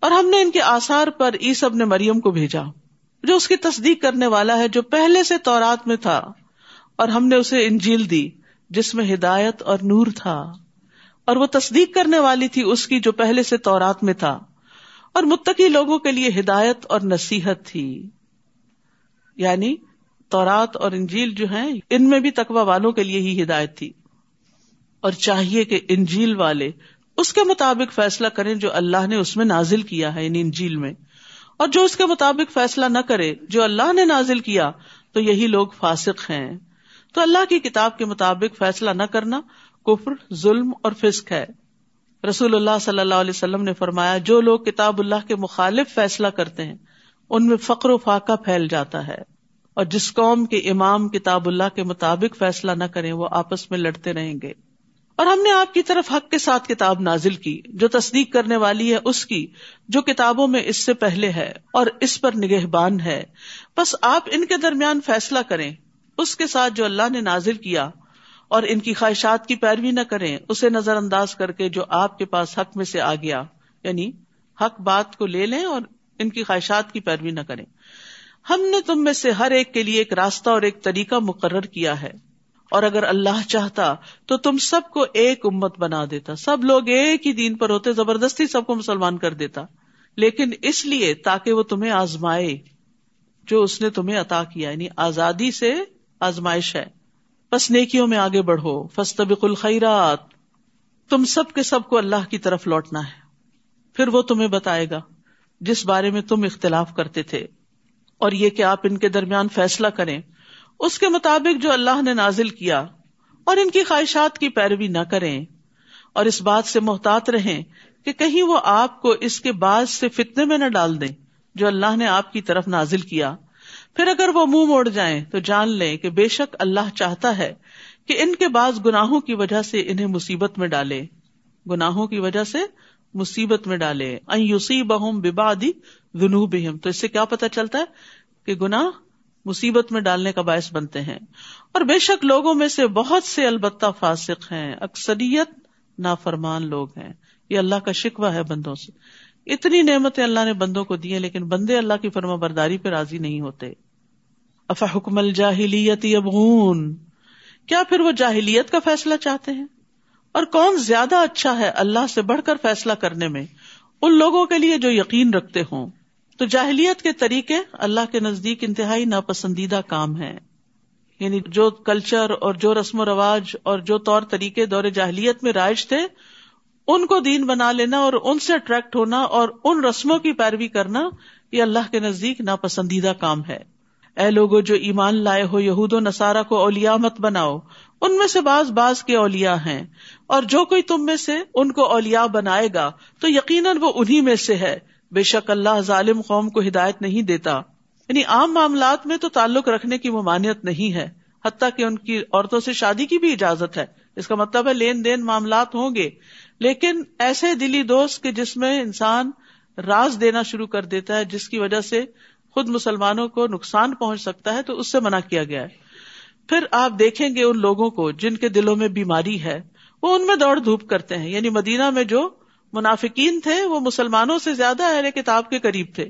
اور ہم نے ان کے آثار پر عیسب نے مریم کو بھیجا، جو اس کی تصدیق کرنے والا ہے، جو پہلے سے تورات میں تھا، اور ہم نے اسے انجیل دی، جس میں ہدایت اور نور تھا۔ اور وہ تصدیق کرنے والی تھی اس کی، جو پہلے سے تورات میں تھا۔ اور متقی لوگوں کے لیے ہدایت اور نصیحت تھی۔ یعنی تورات اور انجیل جو ہیں، ان میں بھی تقوا والوں کے لیے ہی ہدایت تھی۔ اور چاہیے کہ انجیل والے اس کے مطابق فیصلہ کریں جو اللہ نے اس میں نازل کیا ہے یعنی انجیل میں۔ اور جو اس کے مطابق فیصلہ نہ کرے، جو اللہ نے نازل کیا، تو یہی لوگ فاسق ہیں۔ تو اللہ کی کتاب کے مطابق فیصلہ نہ کرنا کفر، ظلم اور فسق ہے۔ رسول اللہ صلی اللہ علیہ وسلم نے فرمایا، جو لوگ کتاب اللہ کے مخالف فیصلہ کرتے ہیں، ان میں فقر و فاقہ پھیل جاتا ہے۔ اور جس قوم کے امام کتاب اللہ کے مطابق فیصلہ نہ کریں، وہ آپس میں لڑتے رہیں گے۔ اور ہم نے آپ کی طرف حق کے ساتھ کتاب نازل کی، جو تصدیق کرنے والی ہے اس کی، جو کتابوں میں اس سے پہلے ہے اور اس پر نگہبان ہے۔ بس آپ ان کے درمیان فیصلہ کریں۔ اس کے ساتھ جو اللہ نے نازل کیا اور ان کی خواہشات کی پیروی نہ کریں، اسے نظر انداز کر کے جو آپ کے پاس حق میں سے آ گیا یعنی حق بات کو لے لیں اور ان کی خواہشات کی پیروی نہ کریں۔ ہم نے تم میں سے ہر ایک کے لیے ایک راستہ اور ایک طریقہ مقرر کیا ہے۔ اور اگر اللہ چاہتا تو تم سب کو ایک امت بنا دیتا۔ سب لوگ ایک ہی دین پر ہوتے، زبردستی سب کو مسلمان کر دیتا۔ لیکن اس لیے تاکہ وہ تمہیں آزمائے، جو اس نے تمہیں عطا کیا یعنی آزادی سے آزمائش ہے۔ بس نیکیوں میں آگے بڑھو۔ فستبق الخیرات۔ تم سب کے سب کو اللہ کی طرف لوٹنا ہے۔ پھر وہ تمہیں بتائے گا جس بارے میں تم اختلاف کرتے تھے۔ اور یہ کہ آپ ان کے درمیان فیصلہ کریں۔ اس کے مطابق جو اللہ نے نازل کیا اور ان کی خواہشات کی پیروی نہ کریں اور اس بات سے محتاط رہیں کہ کہیں وہ آپ کو اس کے بعد سے فتنے میں نہ ڈال دیں جو اللہ نے آپ کی طرف نازل کیا۔ پھر اگر وہ منہ موڑ جائیں تو جان لیں کہ بے شک اللہ چاہتا ہے کہ ان کے بعض گناہوں کی وجہ سے انہیں مصیبت میں ڈالے۔ گناہوں کی وجہ سے مصیبت میں ڈالے۔ یوسی بہم ببادی گنو بہم تو اس سے کیا پتا چلتا ہے کہ گنا مصیبت میں ڈالنے کا باعث بنتے ہیں۔ اور بے شک لوگوں میں سے بہت سے البتہ فاسق ہیں۔ اکثریت نافرمان لوگ ہیں۔ یہ اللہ کا شکوہ ہے بندوں سے۔ اتنی نعمتیں اللہ نے بندوں کو دی ہیں، لیکن بندے اللہ کی فرما برداری پہ راضی نہیں ہوتے۔ افا حکم الجاہلیت یبغون؟ کیا پھر وہ جاہلیت کا فیصلہ چاہتے ہیں؟ اور کون زیادہ اچھا ہے اللہ سے بڑھ کر فیصلہ کرنے میں؟ ان لوگوں کے لیے جو یقین رکھتے ہوں۔ تو جاہلیت کے طریقے اللہ کے نزدیک انتہائی ناپسندیدہ کام ہے یعنی جو کلچر اور جو رسم و رواج اور جو طور طریقے دور جاہلیت میں رائج تھے، ان کو دین بنا لینا اور ان سے اٹریکٹ ہونا اور ان رسموں کی پیروی کرنا، یہ اللہ کے نزدیک ناپسندیدہ کام ہے۔ اے لوگو، جو ایمان لائے ہو یہود و نصارہ کو اولیا مت بناؤ۔ ان میں سے بعض بعض کے اولیا ہیں۔ اور جو کوئی تم میں سے ان کو اولیا بنائے گا، تو یقیناً وہ انہیں میں سے ہے۔ بے شک اللہ ظالم قوم کو ہدایت نہیں دیتا۔ یعنی عام معاملات میں تو تعلق رکھنے کی ممانعت نہیں ہے، حتیٰ کہ ان کی عورتوں سے شادی کی بھی اجازت ہے۔ اس کا مطلب ہے لین دین معاملات ہوں گے۔ لیکن ایسے دلی دوست کے جس میں انسان راز دینا شروع کر دیتا ہے، جس کی وجہ سے خود مسلمانوں کو نقصان پہنچ سکتا ہے، تو اس سے منع کیا گیا ہے۔ پھر آپ دیکھیں گے ان لوگوں کو جن کے دلوں میں بیماری ہے، وہ ان میں دوڑ دھوپ کرتے ہیں۔ یعنی مدینہ میں جو منافقین تھے، وہ مسلمانوں سے زیادہ اہل کتاب کے قریب تھے۔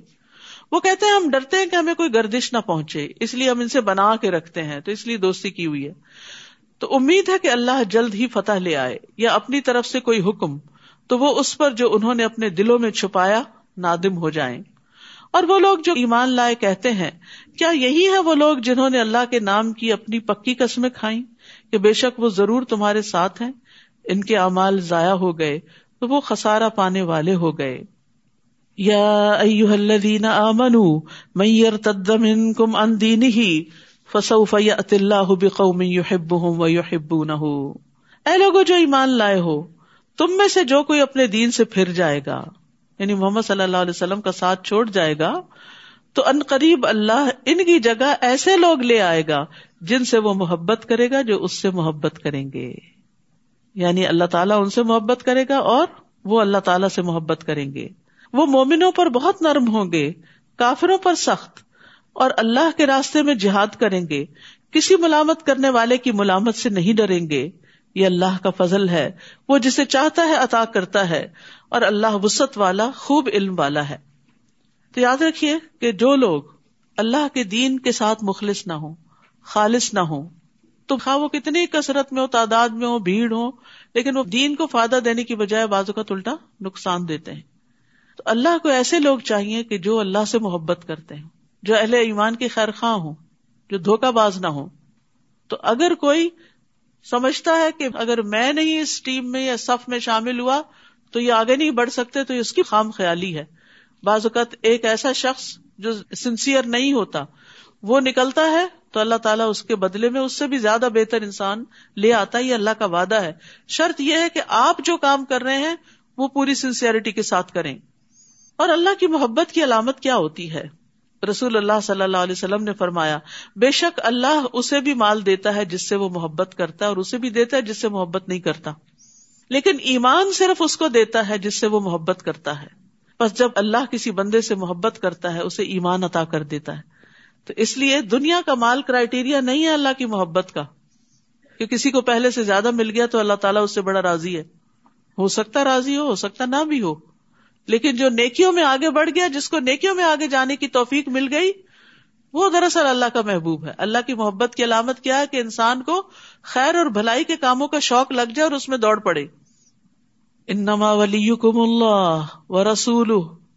وہ کہتے ہیں، ہم ڈرتے ہیں کہ ہمیں کوئی گردش نہ پہنچے، اس لیے ہم ان سے بنا کے رکھتے ہیں، تو اس لیے دوستی کی ہوئی ہے۔ تو امید ہے کہ اللہ جلد ہی فتح لے آئے یا اپنی طرف سے کوئی حکم، تو وہ اس پر جو انہوں نے اپنے دلوں میں چھپایا نادم ہو جائیں۔ اور وہ لوگ جو ایمان لائے کہتے ہیں، کیا یہی ہے وہ لوگ جنہوں نے اللہ کے نام کی اپنی پکی قسمیں کھائیں، کہ بے شک وہ ضرور تمہارے ساتھ ہیں، ان کے اعمال ضائع ہو گئے تو وہ خسارا پانے والے ہو گئے۔ یا الذین آمنوا، من يرتد منکم عن دینه فسوف یأتی اللہ بقوم یحبهم ویحبونه اے لوگوں جو ایمان لائے ہو، تم میں سے جو کوئی اپنے دین سے پھر جائے گا یعنی محمد صلی اللہ علیہ وسلم کا ساتھ چھوڑ جائے گا، تو ان قریب اللہ ان کی جگہ ایسے لوگ لے آئے گا جن سے وہ محبت کرے گا جو اس سے محبت کریں گے۔ یعنی اللہ تعالیٰ ان سے محبت کرے گا اور وہ اللہ تعالیٰ سے محبت کریں گے۔ وہ مومنوں پر بہت نرم ہوں گے، کافروں پر سخت، اور اللہ کے راستے میں جہاد کریں گے۔ کسی ملامت کرنے والے کی ملامت سے نہیں ڈریں گے۔ یہ اللہ کا فضل ہے۔ وہ جسے چاہتا ہے عطا کرتا ہے، اور اللہ وسط والا، خوب علم والا ہے۔ تو یاد رکھیے کہ جو لوگ اللہ کے دین کے ساتھ مخلص نہ ہو خالص نہ ہو تو خواہ وہ کتنی کثرت میں ہو، تعداد میں ہو، بھیڑ ہو، لیکن وہ دین کو فائدہ دینے کی بجائے بازو کا الٹا نقصان دیتے ہیں۔ تو اللہ کو ایسے لوگ چاہیے کہ جو اللہ سے محبت کرتے ہیں جو اہل ایمان کے خیر خواہ ہوں، جو دھوکہ باز نہ ہو تو اگر کوئی سمجھتا ہے کہ اگر میں نہیں اس ٹیم میں یا صف میں شامل ہوا، تو یہ آگے نہیں بڑھ سکتے، تو اس کی خام خیالی ہے۔ بعض اوقات ایک ایسا شخص جو سنسیئر نہیں ہوتا، وہ نکلتا ہے تو اللہ تعالیٰ اس کے بدلے میں اس سے بھی زیادہ بہتر انسان لے آتا یہ اللہ کا وعدہ ہے۔ شرط یہ ہے کہ آپ جو کام کر رہے ہیں، وہ پوری سنسیئرٹی کے ساتھ کریں۔ اور اللہ کی محبت کی علامت کیا ہوتی ہے؟ رسول اللہ صلی اللہ علیہ وسلم نے فرمایا، بے شک اللہ اسے بھی مال دیتا ہے جس سے وہ محبت کرتا ہے اور اسے بھی دیتا ہے جس سے محبت نہیں کرتا۔ لیکن ایمان صرف اس کو دیتا ہے جس سے وہ محبت کرتا ہے۔ بس جب اللہ کسی بندے سے محبت کرتا ہے، اسے ایمان عطا کر دیتا ہے۔ تو اس لیے دنیا کا مال کرائٹیریا نہیں ہے اللہ کی محبت کا، کہ کسی کو پہلے سے زیادہ مل گیا تو اللہ تعالیٰ اس سے بڑا راضی ہے۔ ہو سکتا راضی ہو ہو سکتا نہ بھی ہو۔ لیکن جو نیکیوں میں آگے بڑھ گیا، جس کو نیکیوں میں آگے جانے کی توفیق مل گئی، وہ دراصل اللہ کا محبوب ہے۔ اللہ کی محبت کی علامت کیا ہے کہ انسان کو خیر اور بھلائی کے کاموں کا شوق لگ جائے اور اس میں دوڑ پڑے۔ انما ولیکم اللہ و رسول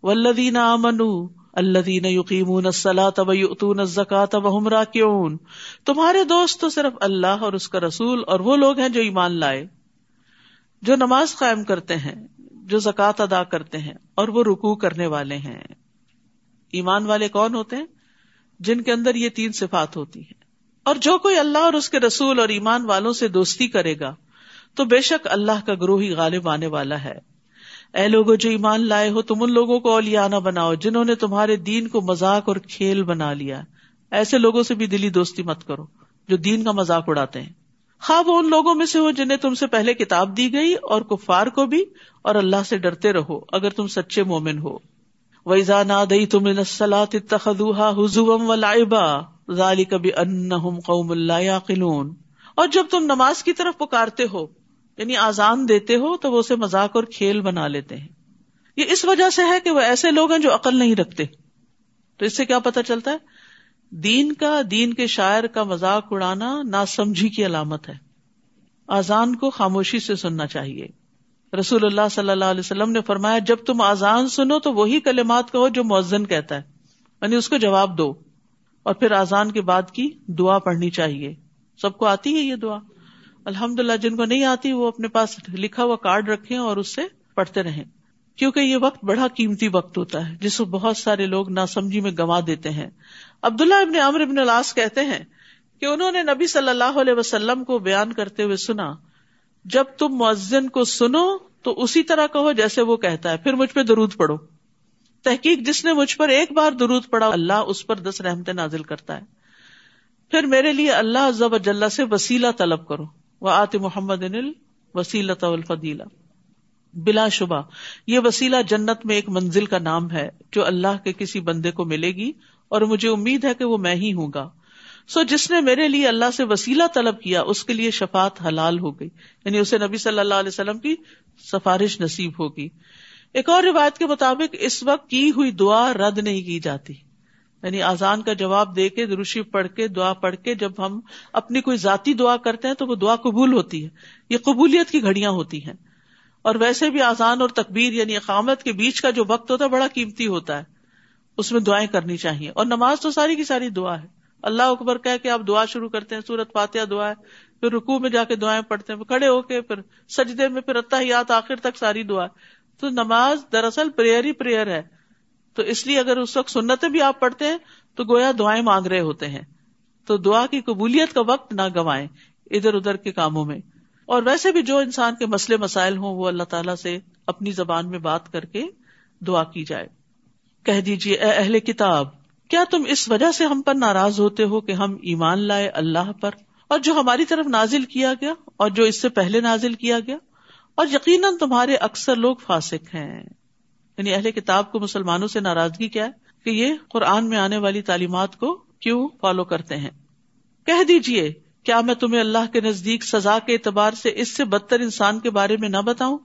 ولدین الدین یقین السلاۃ زکات وهم راکعون۔ تمہارے دوست تو صرف اللہ اور اس کا رسول اور وہ لوگ ہیں جو ایمان لائے، جو نماز قائم کرتے ہیں، جو زکوٰۃ ادا کرتے ہیں اور وہ رکو کرنے والے ہیں۔ ایمان والے کون ہوتے ہیں؟ جن کے اندر یہ تین صفات ہوتی ہیں۔ اور جو کوئی اللہ اور اس کے رسول اور ایمان والوں سے دوستی کرے گا، تو بے شک اللہ کا گروہ ہی غالب آنے والا ہے۔ اے لوگوں جو ایمان لائے ہو، تم ان لوگوں کو اولیانا بناؤ جنہوں نے تمہارے دین کو مذاق اور کھیل بنا لیا۔ ایسے لوگوں سے بھی دلی دوستی مت کرو جو دین کا مذاق اڑاتے ہیں۔ خواب ان لوگوں میں سے ہو جنہیں تم سے پہلے کتاب دی گئی اور کفار کو بھی اور اللہ سے ڈرتے رہو اگر تم سچے مومن ہو۔ ویزا نا دئی تم تخدوہا حزوم و لائبا ذالی کبھی ان قوم اللہ اور جب تم نماز کی طرف پکارتے ہو یعنی آزان دیتے ہو تو وہ اسے مذاق اور کھیل بنا لیتے ہیں۔ یہ اس وجہ سے ہے کہ وہ ایسے لوگ ہیں جو عقل نہیں رکھتے۔ تو اس سے کیا پتا چلتا ہے؟ دین کا، دین کے شاعر کا مذاق اڑانا نا سمجھی کی علامت ہے۔ آزان کو خاموشی سے سننا چاہیے۔ رسول اللہ صلی اللہ علیہ وسلم نے فرمایا، جب تم آزان سنو تو وہی کلمات کہو جو مؤذن کہتا ہے۔ یعنی اس کو جواب دو۔ اور پھر آزان کے بعد کی دعا پڑھنی چاہیے۔ سب کو آتی ہے یہ دعا؟ الحمد للہ جن کو نہیں آتی، وہ اپنے پاس لکھا ہوا کارڈ رکھے اور اس سے پڑھتے رہیں۔ کیونکہ یہ وقت بڑا قیمتی وقت ہوتا ہے، جس کو بہت سارے لوگ ناسمجھی میں گوا دیتے ہیں۔ عبداللہ ابن عمر ابن الاس کہتے ہیں کہ انہوں نے نبی صلی اللہ علیہ وسلم کو بیان کرتے ہوئے سنا، جب تم مؤذن کو سنو تو اسی طرح کہو جیسے وہ کہتا ہے، پھر مجھ پہ درود پڑھو۔ تحقیق جس نے مجھ پر ایک بار درود پڑا اللہ اس پر دس رحمت نازل کرتا ہے۔ پھر میرے لیے اللہ ضب جل سے وسیلہ طلب کرو۔ وہ آتے محمد وسیلت الفدیلا بلا شبہ، یہ وسیلہ جنت میں ایک منزل کا نام ہے جو اللہ کے کسی بندے کو ملے گی اور مجھے امید ہے کہ وہ میں ہی ہوں گا۔ سو جس نے میرے لیے اللہ سے وسیلہ طلب کیا، اس کے لیے شفات حلال ہو گئی۔ یعنی اسے نبی صلی اللہ علیہ وسلم کی سفارش نصیب ہوگی۔ ایک اور روایت کے مطابق اس وقت کی ہوئی دعا رد نہیں کی جاتی۔ یعنی آزان کا جواب دے کے دروشی پڑھ کے دعا پڑھ کے جب ہم اپنی کوئی ذاتی دعا کرتے ہیں تو وہ دعا قبول ہوتی ہے۔ یہ قبولیت کی گھڑیاں ہوتی ہیں۔ اور ویسے بھی آزان اور تقبیر یعنی اقامت کے بیچ کا جو وقت ہوتا ہے بڑا قیمتی ہوتا ہے۔ اس میں دعائیں کرنی چاہیے۔ اور نماز تو ساری کی ساری دعا ہے۔ اللہ اکبر کہہ کے آپ دعا شروع کرتے ہیں، سورت فاتحہ دعا ہے۔ پھر رکو میں جا کے دعائیں پڑھتے ہیں۔ کھڑے ہو کے پھر سجدے میں پھر اتحیات آخر تک ساری دعا تو نماز دراصل پریئر ہی پریئر ہے۔ تو اس لیے اگر اس وقت سنتیں بھی آپ پڑھتے ہیں، تو گویا دعائیں مانگ رہے ہوتے ہیں۔ تو دعا کی قبولیت کا وقت نہ گوائیں ادھر ادھر کے کاموں میں۔ اور ویسے بھی جو انسان کے مسئلے مسائل ہوں، وہ اللہ تعالیٰ سے اپنی زبان میں بات کر کے دعا کی جائے۔ کہہ دیجیے اے اہل کتاب، کیا تم اس وجہ سے ہم پر ناراض ہوتے ہو کہ ہم ایمان لائے اللہ پر؟ اور جو ہماری طرف نازل کیا گیا، اور جو اس سے پہلے نازل کیا گیا؟ اور یقیناً تمہارے اکثر لوگ فاسق ہیں۔ یعنی اہل کتاب کو مسلمانوں سے ناراضگی کیا ہے کہ یہ قرآن میں آنے والی تعلیمات کو کیوں فالو کرتے ہیں؟ کہہ دیجیے کیا میں تمہیں اللہ کے نزدیک سزا کے اعتبار سے اس سے بدتر انسان کے بارے میں نہ بتاؤں؟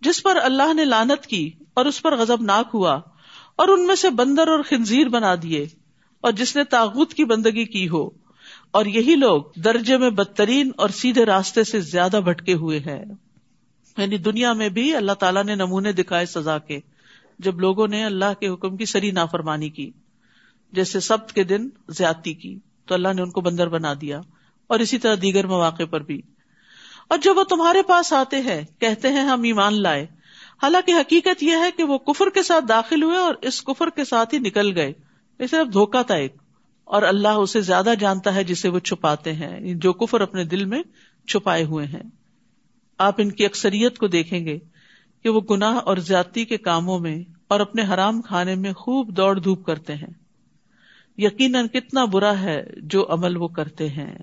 جس پر اللہ نے لانت کی اور اس پر غزب ناک ہوا اور ان میں سے بندر اور خنزیر بنا دیے اور جس نے تاغت کی بندگی کی ہو، اور یہی لوگ درجے میں بدترین اور سیدھے راستے سے زیادہ بھٹکے ہوئے ہیں۔ یعنی دنیا میں بھی اللہ تعالیٰ نے نمونے دکھائے سزا کے۔ جب لوگوں نے اللہ کے حکم کی سری نافرمانی کی، جیسے سبت کے دن زیادتی کی، تو اللہ نے ان کو بندر بنا دیا اور اسی طرح دیگر مواقع پر بھی۔ اور جب وہ تمہارے پاس آتے ہیں، کہتے ہیں ہم ایمان لائے۔ حالانکہ حقیقت یہ ہے کہ وہ کفر کے ساتھ داخل ہوئے اور اس کفر کے ساتھ ہی نکل گئے۔ یہ صرف دھوکا تھا ایک۔ اور اللہ اسے زیادہ جانتا ہے جسے وہ چھپاتے ہیں یعنی جو کفر اپنے دل میں چھپائے ہوئے ہیں۔ آپ ان کی اکثریت کو دیکھیں گے۔ کہ وہ گناہ اور زیادتی کے کاموں میں اور اپنے حرام کھانے میں خوب دوڑ دھوپ کرتے ہیں۔ یقیناً کتنا برا ہے جو عمل وہ کرتے ہیں۔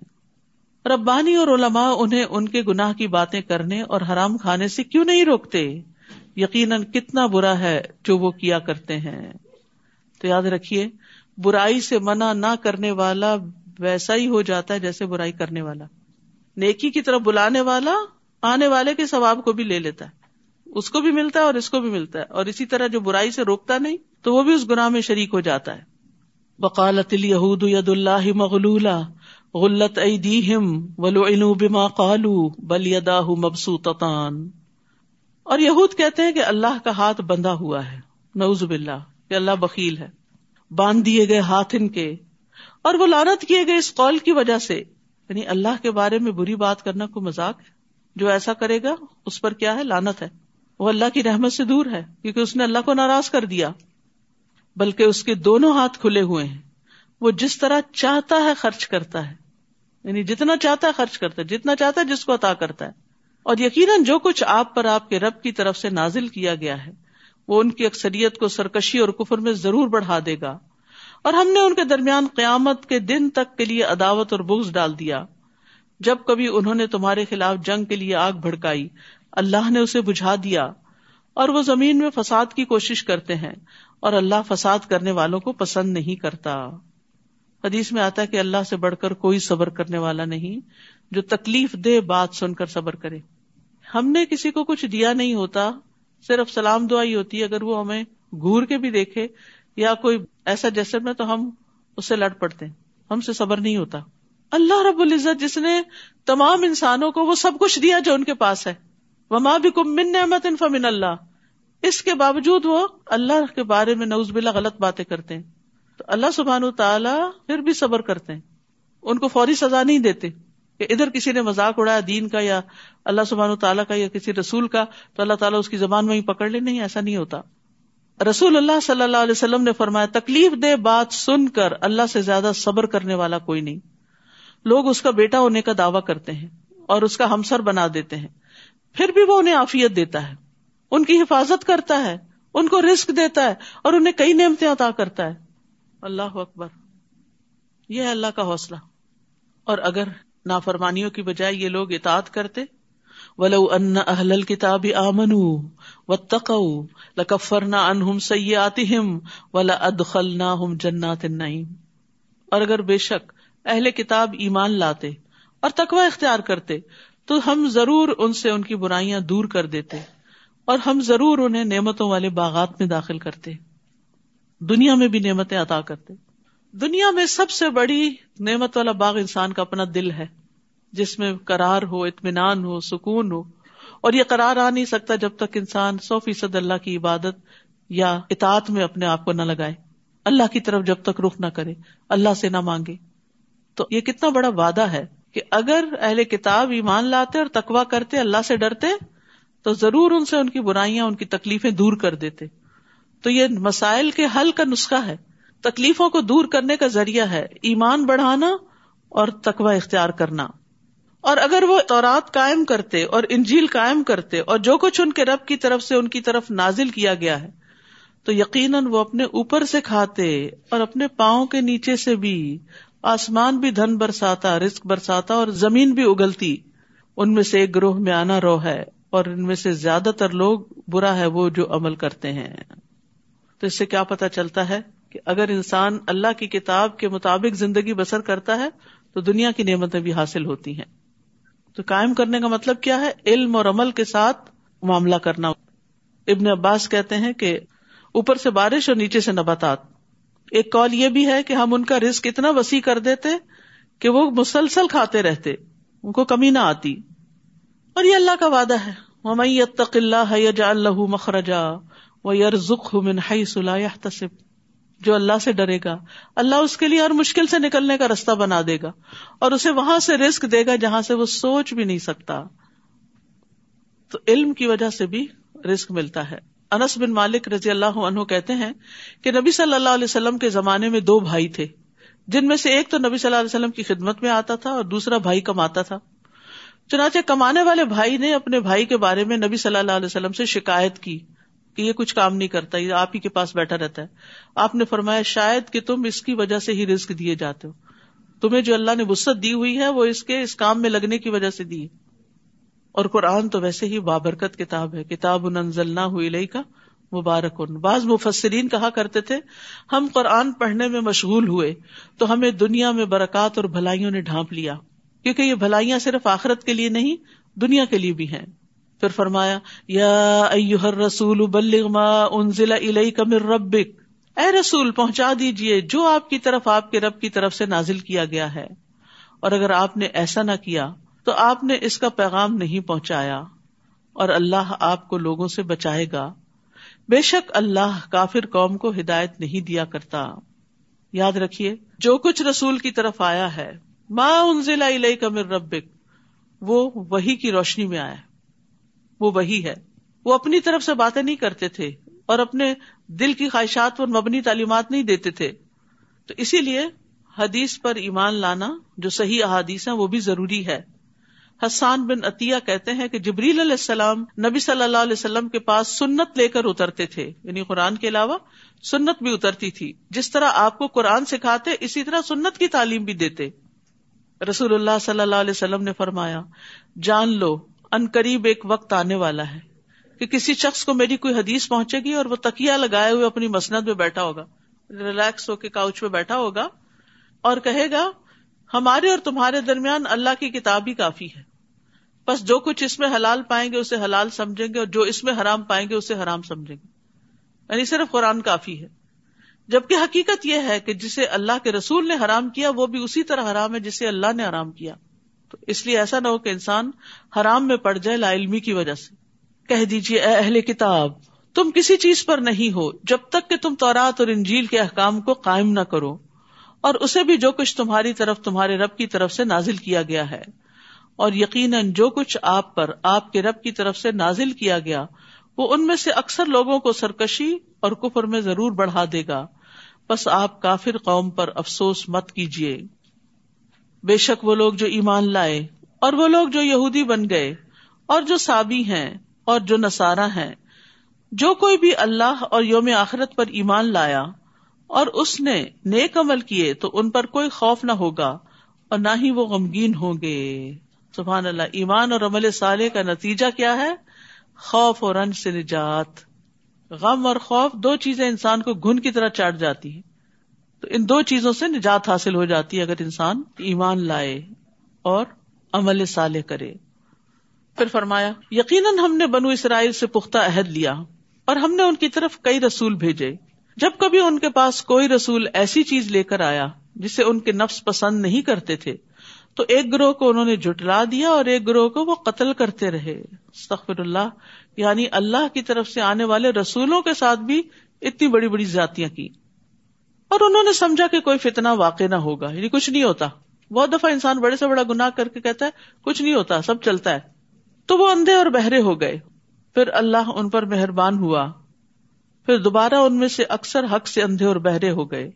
ربانی اور علماء انہیں ان کے گناہ کی باتیں کرنے اور حرام کھانے سے کیوں نہیں روکتے؟ یقیناً کتنا برا ہے جو وہ کیا کرتے ہیں۔ تو یاد رکھیے، برائی سے منع نہ کرنے والا ویسا ہی ہو جاتا ہے جیسے برائی کرنے والا۔ نیکی کی طرف بلانے والا آنے والے کے ثواب کو بھی لے لیتا ہے۔ اس کو بھی ملتا ہے اور اس کو بھی ملتا ہے اور اسی طرح جو برائی سے روکتا نہیں تو وہ بھی اس گناہ میں شریک ہو جاتا ہے۔ بقالت الہود ید اللہ مغلولا غلط ولعنوا بما قالوا، بل یداہ مبسوطتان۔ اور یہود کہتے ہیں کہ اللہ کا ہاتھ بندھا ہوا ہے۔ نعوذ باللہ، کہ اللہ بکیل ہے۔ باندھ دیے گئے ہاتھ ان کے۔ اور وہ لانت کیے گئے اس قول کی وجہ سے۔ یعنی اللہ کے بارے میں بری بات کرنا کو مذاق ہے؟ جو ایسا کرے گا، اس پر کیا ہے؟ لانت ہے۔ وہ اللہ کی رحمت سے دور ہے، کیونکہ اس نے اللہ کو ناراض کر دیا۔ بلکہ اس کے دونوں ہاتھ کھلے ہوئے ہیں۔ وہ جس طرح چاہتا ہے خرچ کرتا ہے۔ یعنی جتنا چاہتا ہے خرچ کرتا ہے، جتنا چاہتا ہے جس کو عطا کرتا ہے۔ اور یقیناً جو کچھ آپ پر آپ کے رب کی طرف سے نازل کیا گیا ہے، وہ ان کی اکثریت کو سرکشی اور کفر میں ضرور بڑھا دے گا۔ اور ہم نے ان کے درمیان قیامت کے دن تک کے لیے عداوت اور بغض ڈال دیا۔ جب کبھی انہوں نے تمہارے خلاف جنگ کے لیے آگ بھڑکائی اللہ نے اسے بجھا دیا اور وہ زمین میں فساد کی کوشش کرتے ہیں اور اللہ فساد کرنے والوں کو پسند نہیں کرتا۔ حدیث میں آتا ہے کہ اللہ سے بڑھ کر کوئی صبر کرنے والا نہیں جو تکلیف دے بات سن کر صبر کرے۔ ہم نے کسی کو کچھ دیا نہیں ہوتا، صرف سلام دعا ہی ہوتی ہے۔ اگر وہ ہمیں گور کے بھی دیکھے یا کوئی ایسا جیسے میں تو ہم اس سے لڑ پڑتے ہیں۔ ہم سے صبر نہیں ہوتا۔ اللہ رب العزت جس نے تمام انسانوں کو وہ سب کچھ دیا جو ان کے پاس ہے وہ ماں بھی کم من نعمت فمن اللہ۔ اس کے باوجود وہ اللہ کے بارے میں نوز بلا غلط باتیں کرتے ہیں۔ تو اللہ سبحان تعالیٰ پھر بھی صبر کرتے ہیں۔ ان کو فوری سزا نہیں دیتے کہ ادھر کسی نے مذاق اڑایا دین کا یا اللہ سبحان تعالیٰ کا یا کسی رسول کا، تو اللہ تعالیٰ اس کی زبان میں ہی پکڑ لے۔ نہیں، ایسا نہیں ہوتا۔ رسول اللہ صلی اللہ علیہ وسلم نے فرمایا، تکلیف دے بات سن کر اللہ سے زیادہ صبر کرنے والا کوئی نہیں۔ لوگ اس کا بیٹا ہونے کا دعوی کرتے ہیں اور اس کا ہمسر بنا دیتے ہیں۔ پھر بھی وہ انہیں آفیت دیتا ہے۔ ان کی حفاظت کرتا ہے، ان کو رسک دیتا ہے اور انہیں کئی نعمتیں عطا کرتا ہے۔ اللہ اکبر۔ یہ ہے اللہ کا حوصلہ۔ اور اگر نافرمانیوں کی بجائے یہ لوگ اطاعت کرتے، ولو ان اہل الكتاب آمنوا واتقوا لکفرنا عنہم سیئاتہم ولا ادخلناہم جنات النعیم اور اگر بے شک اہل کتاب ایمان لاتے اور تقوی اختیار کرتے تو ہم ضرور ان سے ان کی برائیاں دور کر دیتے اور ہم ضرور انہیں نعمتوں والے باغات میں داخل کرتے دنیا میں بھی نعمتیں عطا کرتے دنیا میں سب سے بڑی نعمت والا باغ انسان کا اپنا دل ہے جس میں کرار ہو، اطمینان ہو، سکون ہو اور یہ قرار آ نہیں سکتا جب تک انسان سو فیصد اللہ کی عبادت یا اطاعت میں اپنے آپ کو نہ لگائے۔ اللہ کی طرف جب تک رخ نہ کرے، اللہ سے نہ مانگے۔ تو یہ کتنا بڑا وعدہ ہے۔ کہ اگر اہل کتاب ایمان لاتے اور تقوا کرتے، اللہ سے ڈرتے، تو ضرور ان سے ان کی برائیاں، ان کی تکلیفیں دور کر دیتے۔ تو یہ مسائل کے حل کا نسخہ ہے۔ تکلیفوں کو دور کرنے کا ذریعہ ہے ایمان بڑھانا اور تقوا اختیار کرنا۔ اور اگر وہ تورات قائم کرتے اور انجیل قائم کرتے اور جو کچھ ان کے رب کی طرف سے ان کی طرف نازل کیا گیا ہے، تو یقیناً وہ اپنے اوپر سے کھاتے اور اپنے پاؤں کے نیچے سے بھی آسمان بھی دھن برساتا رسک برساتا اور زمین بھی اگلتی۔ ان میں سے ایک گروہ میں آنا رو ہے اور ان میں سے زیادہ تر لوگ برا ہے وہ جو عمل کرتے ہیں۔ تو اس سے کیا پتا چلتا ہے کہ اگر انسان اللہ کی کتاب کے مطابق زندگی بسر کرتا ہے تو دنیا کی نعمتیں بھی حاصل ہوتی ہیں۔ تو قائم کرنے کا مطلب کیا ہے؟ علم اور عمل کے ساتھ معاملہ کرنا۔ ابن عباس کہتے ہیں کہ اوپر سے بارش اور نیچے سے نباتات۔ ایک کال یہ بھی ہے کہ ہم ان کا رسک اتنا وسیع کر دیتے کہ وہ مسلسل کھاتے رہتے، ان کو کمی نہ آتی۔ اور یہ اللہ کا وعدہ ہے۔ اللہ مخرجا وہ یار ذخ تصب جو اللہ سے ڈرے گا، اللہ اس کے لیے ہر مشکل سے نکلنے کا رستہ بنا دے گا اور اسے وہاں سے رسک دے گا جہاں سے وہ سوچ بھی نہیں سکتا۔ تو علم کی وجہ سے بھی رسک ملتا ہے۔ انس بن مالک رضی اللہ عنہ کہتے ہیں کہ نبی صلی اللہ علیہ وسلم کے زمانے میں دو بھائی تھے۔ جن میں سے ایک تو نبی صلی اللہ علیہ وسلم کی خدمت میں آتا تھا اور دوسرا بھائی کماتا تھا۔ چنانچہ کمانے والے بھائی نے اپنے بھائی کے بارے میں نبی صلی اللہ علیہ وسلم سے شکایت کی کہ یہ کچھ کام نہیں کرتا، یہ آپ ہی کے پاس بیٹھا رہتا ہے۔ آپ نے فرمایا، شاید کہ تم اس کی وجہ سے ہی رسک دیے جاتے ہو۔ تمہیں جو اللہ نے وسط دی ہوئی ہے، وہ اس کے، اس کام میں لگنے کی وجہ سے دی اور قرآن تو ویسے ہی بابرکت کتاب ہے۔ کتاب نہ ہوئی لئی کا مبارک۔ ان بعض مفسرین کہا کرتے تھے، ہم قرآن پڑھنے میں مشغول ہوئے تو ہمیں دنیا میں برکات اور بھلائیوں نے ڈھانپ لیا۔ کیونکہ یہ بھلائیاں صرف آخرت کے لیے نہیں، دنیا کے لیے بھی ہیں۔ پھر فرمایا، یا رسول انزل الیک من ربک۔ اے رسول، پہنچا دیجیے جو آپ کی طرف، آپ کے رب کی طرف سے نازل کیا گیا ہے۔ اور اگر آپ نے ایسا نہ کیا تو آپ نے اس کا پیغام نہیں پہنچایا اور اللہ آپ کو لوگوں سے بچائے گا۔ بے شک اللہ کافر قوم کو ہدایت نہیں دیا کرتا۔ یاد رکھیے، جو کچھ رسول کی طرف آیا ہے ماں انزلہ کا من ربک، وہ وہی کی روشنی میں آیا۔ وہ وہی ہے۔ وہ اپنی طرف سے باتیں نہیں کرتے تھے اور اپنے دل کی خواہشات پر مبنی تعلیمات نہیں دیتے تھے۔ تو اسی لیے حدیث پر ایمان لانا جو صحیح احادیث ہیں، وہ بھی ضروری ہے۔ حسان بن عطیہ کہتے ہیں کہ جبریل علیہ السلام نبی صلی اللہ علیہ وسلم کے پاس سنت لے کر اترتے تھے یعنی قرآن کے علاوہ سنت بھی اترتی تھی۔ جس طرح آپ کو قرآن سکھاتے، اسی طرح سنت کی تعلیم بھی دیتے۔ رسول اللہ صلی اللہ علیہ وسلم نے فرمایا، جان لو، ان قریب ایک وقت آنے والا ہے کہ کسی شخص کو میری کوئی حدیث پہنچے گی اور وہ تکیا لگائے ہوئے اپنی مسند میں بیٹھا ہوگا، ریلیکس ہو کے کاؤچ پہ بیٹھا ہوگا اور کہے گا، ہمارے اور تمہارے درمیان اللہ کی کتاب ہی کافی ہے۔ بس جو کچھ اس میں حلال پائیں گے اسے حلال سمجھیں گے اور جو اس میں حرام پائیں گے اسے حرام سمجھیں گے۔ یعنی صرف قرآن کافی ہے۔ جبکہ حقیقت یہ ہے کہ جسے اللہ کے رسول نے حرام کیا، وہ بھی اسی طرح حرام ہے جسے اللہ نے حرام کیا۔ تو اس لیے ایسا نہ ہو کہ انسان حرام میں پڑ جائے لا علمی کی وجہ سے۔ کہہ دیجیے اے اہل کتاب، تم کسی چیز پر نہیں ہو جب تک کہ تم تورات اور انجیل کے احکام کو قائم نہ کرو۔ اور اسے بھی جو کچھ تمہاری طرف، تمہارے رب کی طرف سے نازل کیا گیا ہے۔ اور یقیناً جو کچھ آپ پر آپ کے رب کی طرف سے نازل کیا گیا، وہ ان میں سے اکثر لوگوں کو سرکشی اور کفر میں ضرور بڑھا دے گا۔ بس آپ کافر قوم پر افسوس مت کیجیے بے شک وہ لوگ جو ایمان لائے اور وہ لوگ جو یہودی بن گئے اور جو سابی ہیں اور جو نسارا ہیں، جو کوئی بھی اللہ اور یوم آخرت پر ایمان لایا اور اس نے نیک عمل کیے تو ان پر کوئی خوف نہ ہوگا اور نہ ہی وہ غمگین ہوں گے۔ سبحان اللہ، ایمان اور عمل صالح کا نتیجہ کیا ہے؟ خوف اور رنج سے نجات۔ غم اور خوف دو چیزیں انسان کو گن کی طرح چاٹ جاتی ہے تو ان دو چیزوں سے نجات حاصل ہو جاتی ہے اگر انسان ایمان لائے اور عمل صالح کرے۔ پھر فرمایا، یقیناً ہم نے بنو اسرائیل سے پختہ عہد لیا اور ہم نے ان کی طرف کئی رسول بھیجے۔ جب کبھی ان کے پاس کوئی رسول ایسی چیز لے کر آیا جسے ان کے نفس پسند نہیں کرتے تھے تو ایک گروہ کو انہوں نے جٹلا دیا اور ایک گروہ کو وہ قتل کرتے رہے۔ استغفر اللہ۔ یعنی اللہ کی طرف سے آنے والے رسولوں کے ساتھ بھی اتنی بڑی بڑی ذاتیاں کی۔ اور انہوں نے سمجھا کہ کوئی فتنا واقع نہ ہوگا۔ یعنی کچھ نہیں ہوتا۔ بہت دفعہ انسان بڑے سے بڑا گناہ کر کے کہتا ہے، کچھ نہیں ہوتا، سب چلتا ہے۔ تو وہ اندھے اور بہرے ہو گئے۔ پھر اللہ ان پر مہربان ہوا۔ پھر دوبارہ ان میں سے اکثر حق سے اندھے اور بہرے ہو گئے۔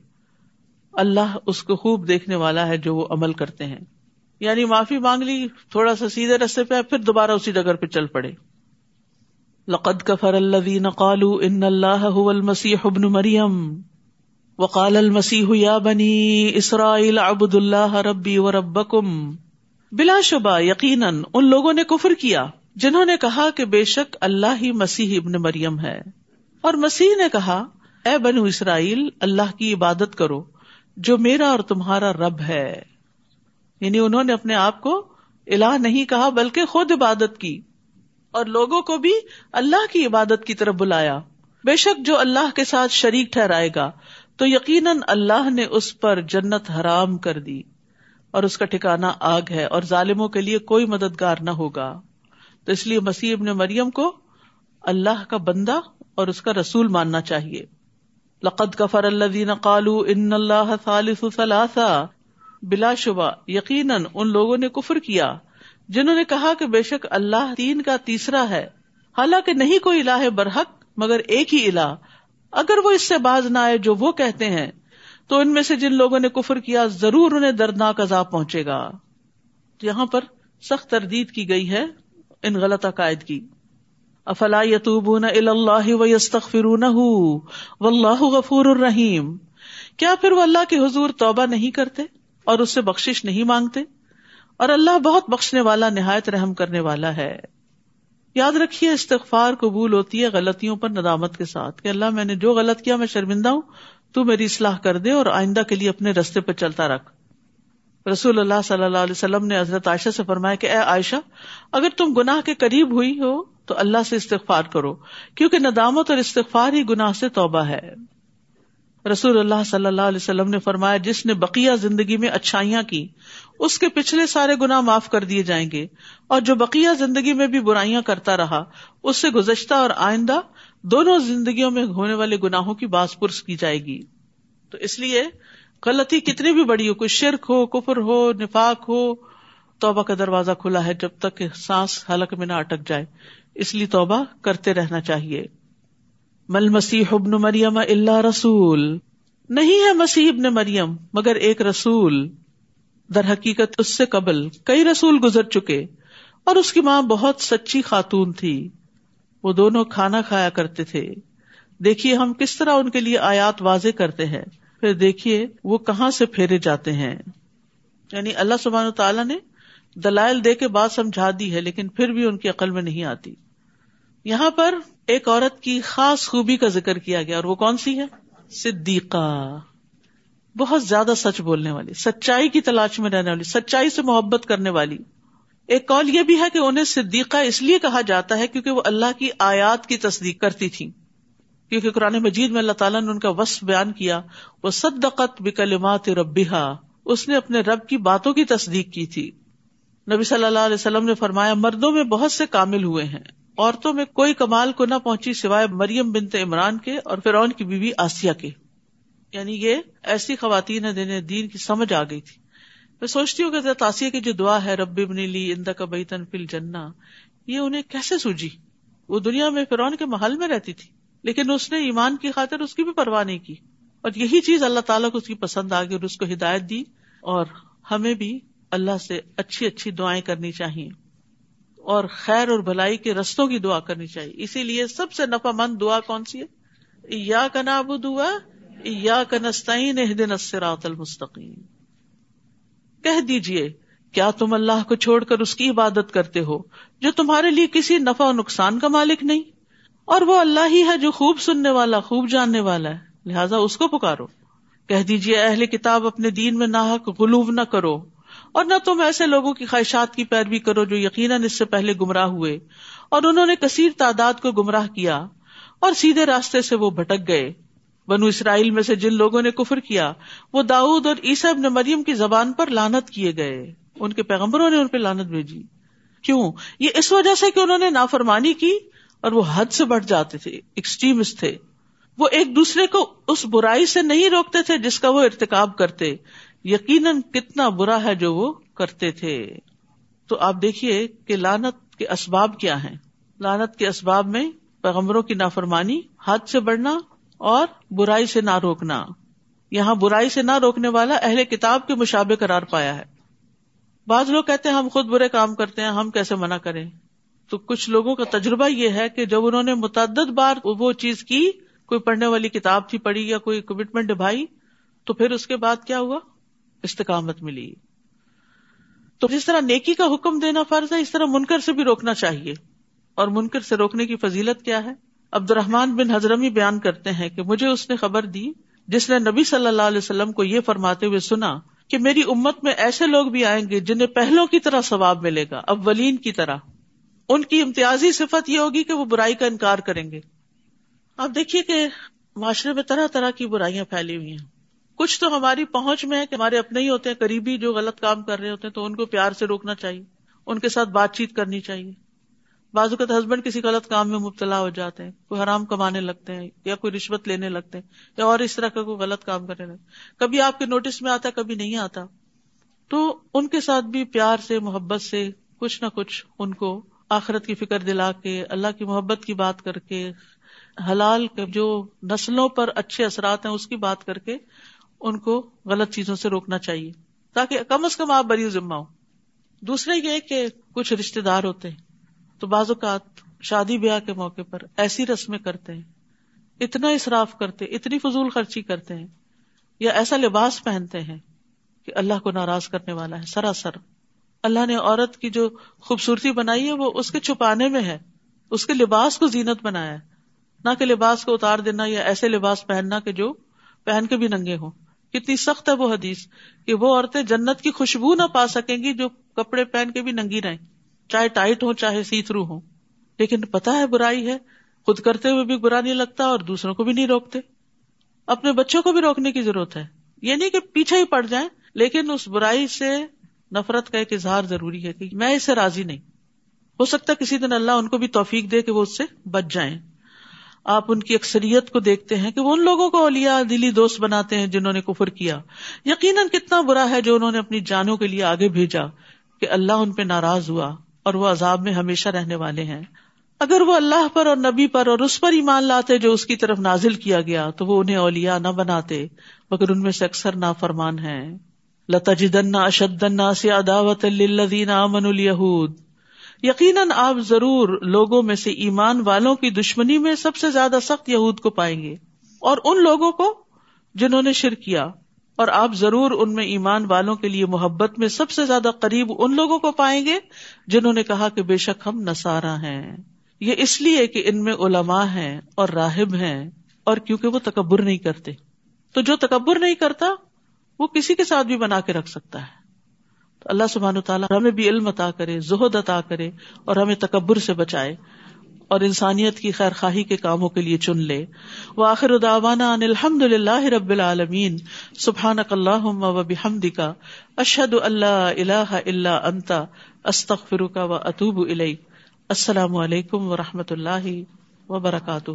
اللہ اس کو خوب دیکھنے والا ہے جو وہ عمل کرتے ہیں۔ یعنی معافی مانگ لی، تھوڑا سا سیدھے رستے پہ پھر دوبارہ اسی جگہ پہ چل پڑے۔ لقد کفر الذین قالوا ان اللہ هو المسیح ابن مریم، وقال المسیح یا بنی اسرائیل عبد اللہ ربی و ربکم۔ بلا شبہ، یقیناً ان لوگوں نے کفر کیا، جنہوں نے کہا کہ بے شک اللہ ہی مسیح ابن مریم ہے۔ اور مسیح نے کہا، اے بنو اسرائیل، اللہ کی عبادت کرو، جو میرا اور تمہارا رب ہے۔ یعنی انہوں نے اپنے آپ کو الہ نہیں کہا بلکہ خود عبادت کی اور لوگوں کو بھی اللہ کی عبادت کی طرف بلایا۔ بے شک جو اللہ کے ساتھ شریک ٹھہرائے گا، تو یقیناً اللہ نے اس پر جنت حرام کر دی اور اس کا ٹھکانا آگ ہے اور ظالموں کے لیے کوئی مددگار نہ ہوگا۔ تو اس لیے مسیح ابن مریم کو اللہ کا بندہ اور اس کا رسول ماننا چاہیے۔ لقد کفر اللہ قالو ان اللہ ثلاثہ۔ بلا شبہ، یقیناً ان لوگوں نے کفر کیا، جنہوں نے کہا کہ بے شک اللہ تین کا تیسرا ہے۔ حالانکہ نہیں کوئی الہ برحق، مگر ایک ہی الہ۔ اگر وہ اس سے باز نہ آئے جو وہ کہتے ہیں، تو ان میں سے جن لوگوں نے کفر کیا، ضرور انہیں دردناک عذاب پہنچے گا۔ یہاں پر سخت تردید کی گئی ہے ان غلط عقائد کی۔ افلا یتوبون اللہ واللہ غفور الرحیم۔ کیا پھر وہ اللہ کے حضور توبہ نہیں کرتے؟ اور اس سے بخش نہیں مانگتے؟ اور اللہ بہت بخشنے والا، نہایت رحم کرنے والا ہے۔ یاد رکھیے، استغفار قبول ہوتی ہے غلطیوں پر ندامت کے ساتھ کہ اللہ، میں نے جو غلط کیا، میں شرمندہ ہوں، تو میری اصلاح کر دے اور آئندہ کے لیے اپنے رستے پہ چلتا رکھ۔ رسول اللہ صلی اللہ علیہ وسلم نے حضرت عائشہ سے فرمایا کہ اے عائشہ، اگر تم گناہ کے قریب ہوئی ہو تو اللہ سے استغفار کرو، کیونکہ ندامت اور استغفار ہی گناہ سے توبہ ہے۔ رسول اللہ صلی اللہ علیہ وسلم نے فرمایا، جس نے بقیہ زندگی میں اچھائیاں کی، اس کے پچھلے سارے گنا معاف کر دیے جائیں گے۔ اور جو بقیہ زندگی میں بھی برائیاں کرتا رہا، اس سے گزشتہ اور آئندہ دونوں زندگیوں میں ہونے والے گناہوں کی باس پرس کی جائے گی۔ تو اس لیے غلطی کتنی بھی بڑی ہو، کوئی شرک ہو، کفر ہو، نفاق ہو، توبہ کا دروازہ کھلا ہے جب تک سانس حلق میں نہ اٹک جائے۔ اس لیے توبہ کرتے رہنا چاہیے۔ مل مسیح ابن مریم اللہ رسول۔ نہیں ہے مسیح ابن مریم، مگر ایک رسول۔ در حقیقت اس سے قبل کئی رسول گزر چکے، اور اس کی ماں بہت سچی خاتون تھی۔ وہ دونوں کھانا کھایا کرتے تھے۔ دیکھیے ہم کس طرح ان کے لیے آیات واضح کرتے ہیں۔ پھر دیکھیے وہ کہاں سے پھیرے جاتے ہیں۔ یعنی اللہ سبحان تعالیٰ نے دلائل دے کے بات سمجھا دی ہے، لیکن پھر بھی ان کی عقل میں نہیں آتی۔ یہاں پر ایک عورت کی خاص خوبی کا ذکر کیا گیا اور وہ کون سی ہے؟ صدیقہ۔ بہت زیادہ سچ بولنے والی، سچائی کی تلاش میں رہنے والی، سچائی سے محبت کرنے والی۔ ایک کال یہ بھی ہے کہ انہیں صدیقہ اس لیے کہا جاتا ہے کیونکہ وہ اللہ کی آیات کی تصدیق کرتی تھی کیونکہ قرآن مجید میں اللہ تعالیٰ نے ان کا وصف بیان کیا، وہ صدقت بکلمات ربیحا اس نے اپنے رب کی باتوں کی تصدیق کی تھی۔ نبی صلی اللہ علیہ وسلم نے فرمایا، مردوں میں بہت سے کامل ہوئے ہیں۔ عورتوں میں کوئی کمال کو نہ پہنچی سوائے مریم بنت عمران کے اور فرعون کی بیوی آسیہ کے۔ یعنی یہ ایسی خواتین دین دین کی سمجھ آ گئی تھی۔ میں سوچتی ہوں کہ آسیہ کی جو دعا ہے، رب ابن لی اندا کا بیتن فل جنا یہ انہیں کیسے سوجی؟ وہ دنیا میں فرعون کے محل میں رہتی تھی، لیکن اس نے ایمان کی خاطر اس کی بھی پرواہ نہیں کی۔ اور یہی چیز اللہ تعالیٰ کو اس کی پسند آ گئی اور اس کو ہدایت دی۔ اور ہمیں بھی اللہ سے اچھی اچھی دعائیں کرنی چاہیے۔ اور خیر اور بھلائی کے رستوں کی دعا کرنی چاہیے۔ اسی لیے سب سے نفا مند دعا کون سی ہے؟ یا کناب دعا یا کنستین دن اسرات المستقیم۔ کہہ دیجیے کیا تم اللہ کو چھوڑ کر اس کی عبادت کرتے ہو جو تمہارے لیے کسی نفع و نقصان کا مالک نہیں؟ اور وہ اللہ ہی ہے جو خوب سننے والا، خوب جاننے والا ہے۔ لہٰذا اس کو پکارو۔ کہہ دیجیے اہل کتاب، اپنے دین میں ناحک غلوب نہ کرو۔ اور نہ تم ایسے لوگوں کی خواہشات کی پیروی کرو جو یقیناً اس سے پہلے گمراہ ہوئے، اور انہوں نے کثیر تعداد کو گمراہ کیا، اور سیدھے راستے سے وہ بھٹک گئے۔ بنو اسرائیل میں سے جن لوگوں نے کفر کیا، وہ داؤد اور عیسیٰ ابن مریم کی زبان پر لانت کیے گئے۔ ان کے پیغمبروں نے ان پہ لانت بھیجی۔ کیوں؟ یہ اس وجہ سے کہ انہوں نے نافرمانی کی، اور وہ حد سے بڑھ جاتے تھے ایکسٹریمس تھے۔ وہ ایک دوسرے کو اس برائی سے نہیں روکتے تھے جس کا وہ ارتکاب کرتے۔ یقیناً کتنا برا ہے جو وہ کرتے تھے۔ تو آپ دیکھیے کہ لانت کے اسباب کیا ہیں۔ لانت کے اسباب میں پیغمبروں کی نافرمانی ہاتھ سے بڑھنا اور برائی سے نہ روکنا۔ یہاں برائی سے نہ روکنے والا اہل کتاب کے مشابے قرار پایا ہے۔ بعض لوگ کہتے ہیں ہم خود برے کام کرتے ہیں، ہم کیسے منع کریں؟ تو کچھ لوگوں کا تجربہ یہ ہے کہ جب انہوں نے متعدد بار وہ چیز کی، کوئی پڑھنے والی کتاب تھی پڑھی یا کوئی کمٹمنٹ نبھائی تو پھر اس کے بعد کیا ہوا؟ استقامت ملی۔ تو جس طرح نیکی کا حکم دینا فرض ہے، اس طرح منکر سے بھی روکنا چاہیے۔ اور منکر سے روکنے کی فضیلت کیا ہے؟ عبد الرحمان بن حضرمی بیان کرتے ہیں کہ مجھے اس نے خبر دی جس نے نبی صلی اللہ علیہ وسلم کو یہ فرماتے ہوئے سنا کہ میری امت میں ایسے لوگ بھی آئیں گے جنہیں پہلوں کی طرح ثواب ملے گا، اولین کی طرح۔ ان کی امتیازی صفت یہ ہوگی کہ وہ برائی کا انکار کریں گے۔ آپ دیکھیے کہ معاشرے میں طرح طرح کی برائیاں پھیلی ہوئی ہیں۔ کچھ تو ہماری پہنچ میں ہے کہ ہمارے اپنے ہی ہوتے ہیں، قریبی جو غلط کام کر رہے ہوتے ہیں تو ان کو پیار سے روکنا چاہیے، ان کے ساتھ بات چیت کرنی چاہیے۔ بعض اوقات ہسبینڈ کسی غلط کام میں مبتلا ہو جاتے ہیں، کوئی حرام کمانے لگتے ہیں یا کوئی رشوت لینے لگتے ہیں یا اور اس طرح کا کوئی غلط کام کرنے لگتے کبھی آپ کے نوٹس میں آتا کبھی نہیں آتا۔ تو ان کے ساتھ بھی پیار سے، محبت سے کچھ نہ کچھ ان کو آخرت کی فکر دلا کے، اللہ کی محبت کی بات کر کے، حلال جو نسلوں پر اچھے اثرات ہیں اس کی بات کر کے ان کو غلط چیزوں سے روکنا چاہیے تاکہ کم از کم آپ بری ذمہ ہو دوسرے یہ کہ کچھ رشتے دار ہوتے ہیں تو بعض اوقات شادی بیاہ کے موقع پر ایسی رسمیں کرتے ہیں، اتنا اصراف کرتے، اتنی فضول خرچی کرتے ہیں یا ایسا لباس پہنتے ہیں کہ اللہ کو ناراض کرنے والا ہے۔ سراسر اللہ نے عورت کی جو خوبصورتی بنائی ہے، وہ اس کے چھپانے میں ہے، اس کے لباس کو زینت بنایا ہے۔ نہ کہ لباس کو اتار دینا یا ایسے لباس پہننا کہ جو پہن کے بھی ننگے ہوں۔ کتنی سخت ہے وہ حدیث کہ وہ عورتیں جنت کی خوشبو نہ پا سکیں گی جو کپڑے پہن کے بھی ننگی رہیں، چاہے ٹائٹ ہو چاہے سی تھرو ہو لیکن پتا ہے برائی ہے، خود کرتے ہوئے بھی برا نہیں لگتا اور دوسروں کو بھی نہیں روکتے۔ اپنے بچوں کو بھی روکنے کی ضرورت ہے۔ یہ نہیں کہ پیچھے ہی پڑ جائیں، لیکن اس برائی سے نفرت کا ایک اظہار ضروری ہے کہ میں اس سے راضی نہیں۔ ہو سکتا کسی دن اللہ ان کو بھی توفیق دے کہ وہ اس سے بچ جائیں۔ آپ ان کی اکثریت کو دیکھتے ہیں کہ وہ ان لوگوں کو اولیا دلی دوست بناتے ہیں جنہوں نے کفر کیا۔ یقیناً کتنا برا ہے جو انہوں نے اپنی جانوں کے لیے آگے بھیجا کہ اللہ ان پہ ناراض ہوا اور وہ عذاب میں ہمیشہ رہنے والے ہیں۔ اگر وہ اللہ پر اور نبی پر اور اس پر ایمان لاتے جو اس کی طرف نازل کیا گیا تو وہ انہیں اولیا نہ بناتے، مگر ان میں سے اکثر نا فرمان ہے لتا جدن اشدن سے اداوت الدین امن الہود یقیناً آپ ضرور لوگوں میں سے ایمان والوں کی دشمنی میں سب سے زیادہ سخت یہود کو پائیں گے۔ اور ان لوگوں کو جنہوں نے شر کیا، اور آپ ضرور ان میں ایمان والوں کے لیے محبت میں سب سے زیادہ قریب ان لوگوں کو پائیں گے جنہوں نے کہا کہ بے شک ہم نسارا ہیں۔ یہ اس لیے کہ ان میں علماء ہیں اور راہب ہیں، اور کیونکہ وہ تکبر نہیں کرتے۔ تو جو تکبر نہیں کرتا، وہ کسی کے ساتھ بھی بنا کے رکھ سکتا ہے۔ اللہ سبحان تعالیٰ ہمیں بھی علم عطا کرے، زہد عطا کرے اور ہمیں تکبر سے بچائے اور انسانیت کی خیر خواہی کے کاموں کے لیے چن لے۔ وہ آخر اداوانا ان الحمد للہ رب العالمین۔ سبحان اللہ و بحمد کا اشد اللہ اللہ اللہ انتا استخ فرقہ و اطوب السلام علیکم و رحمۃ اللہ وبرکاتہ۔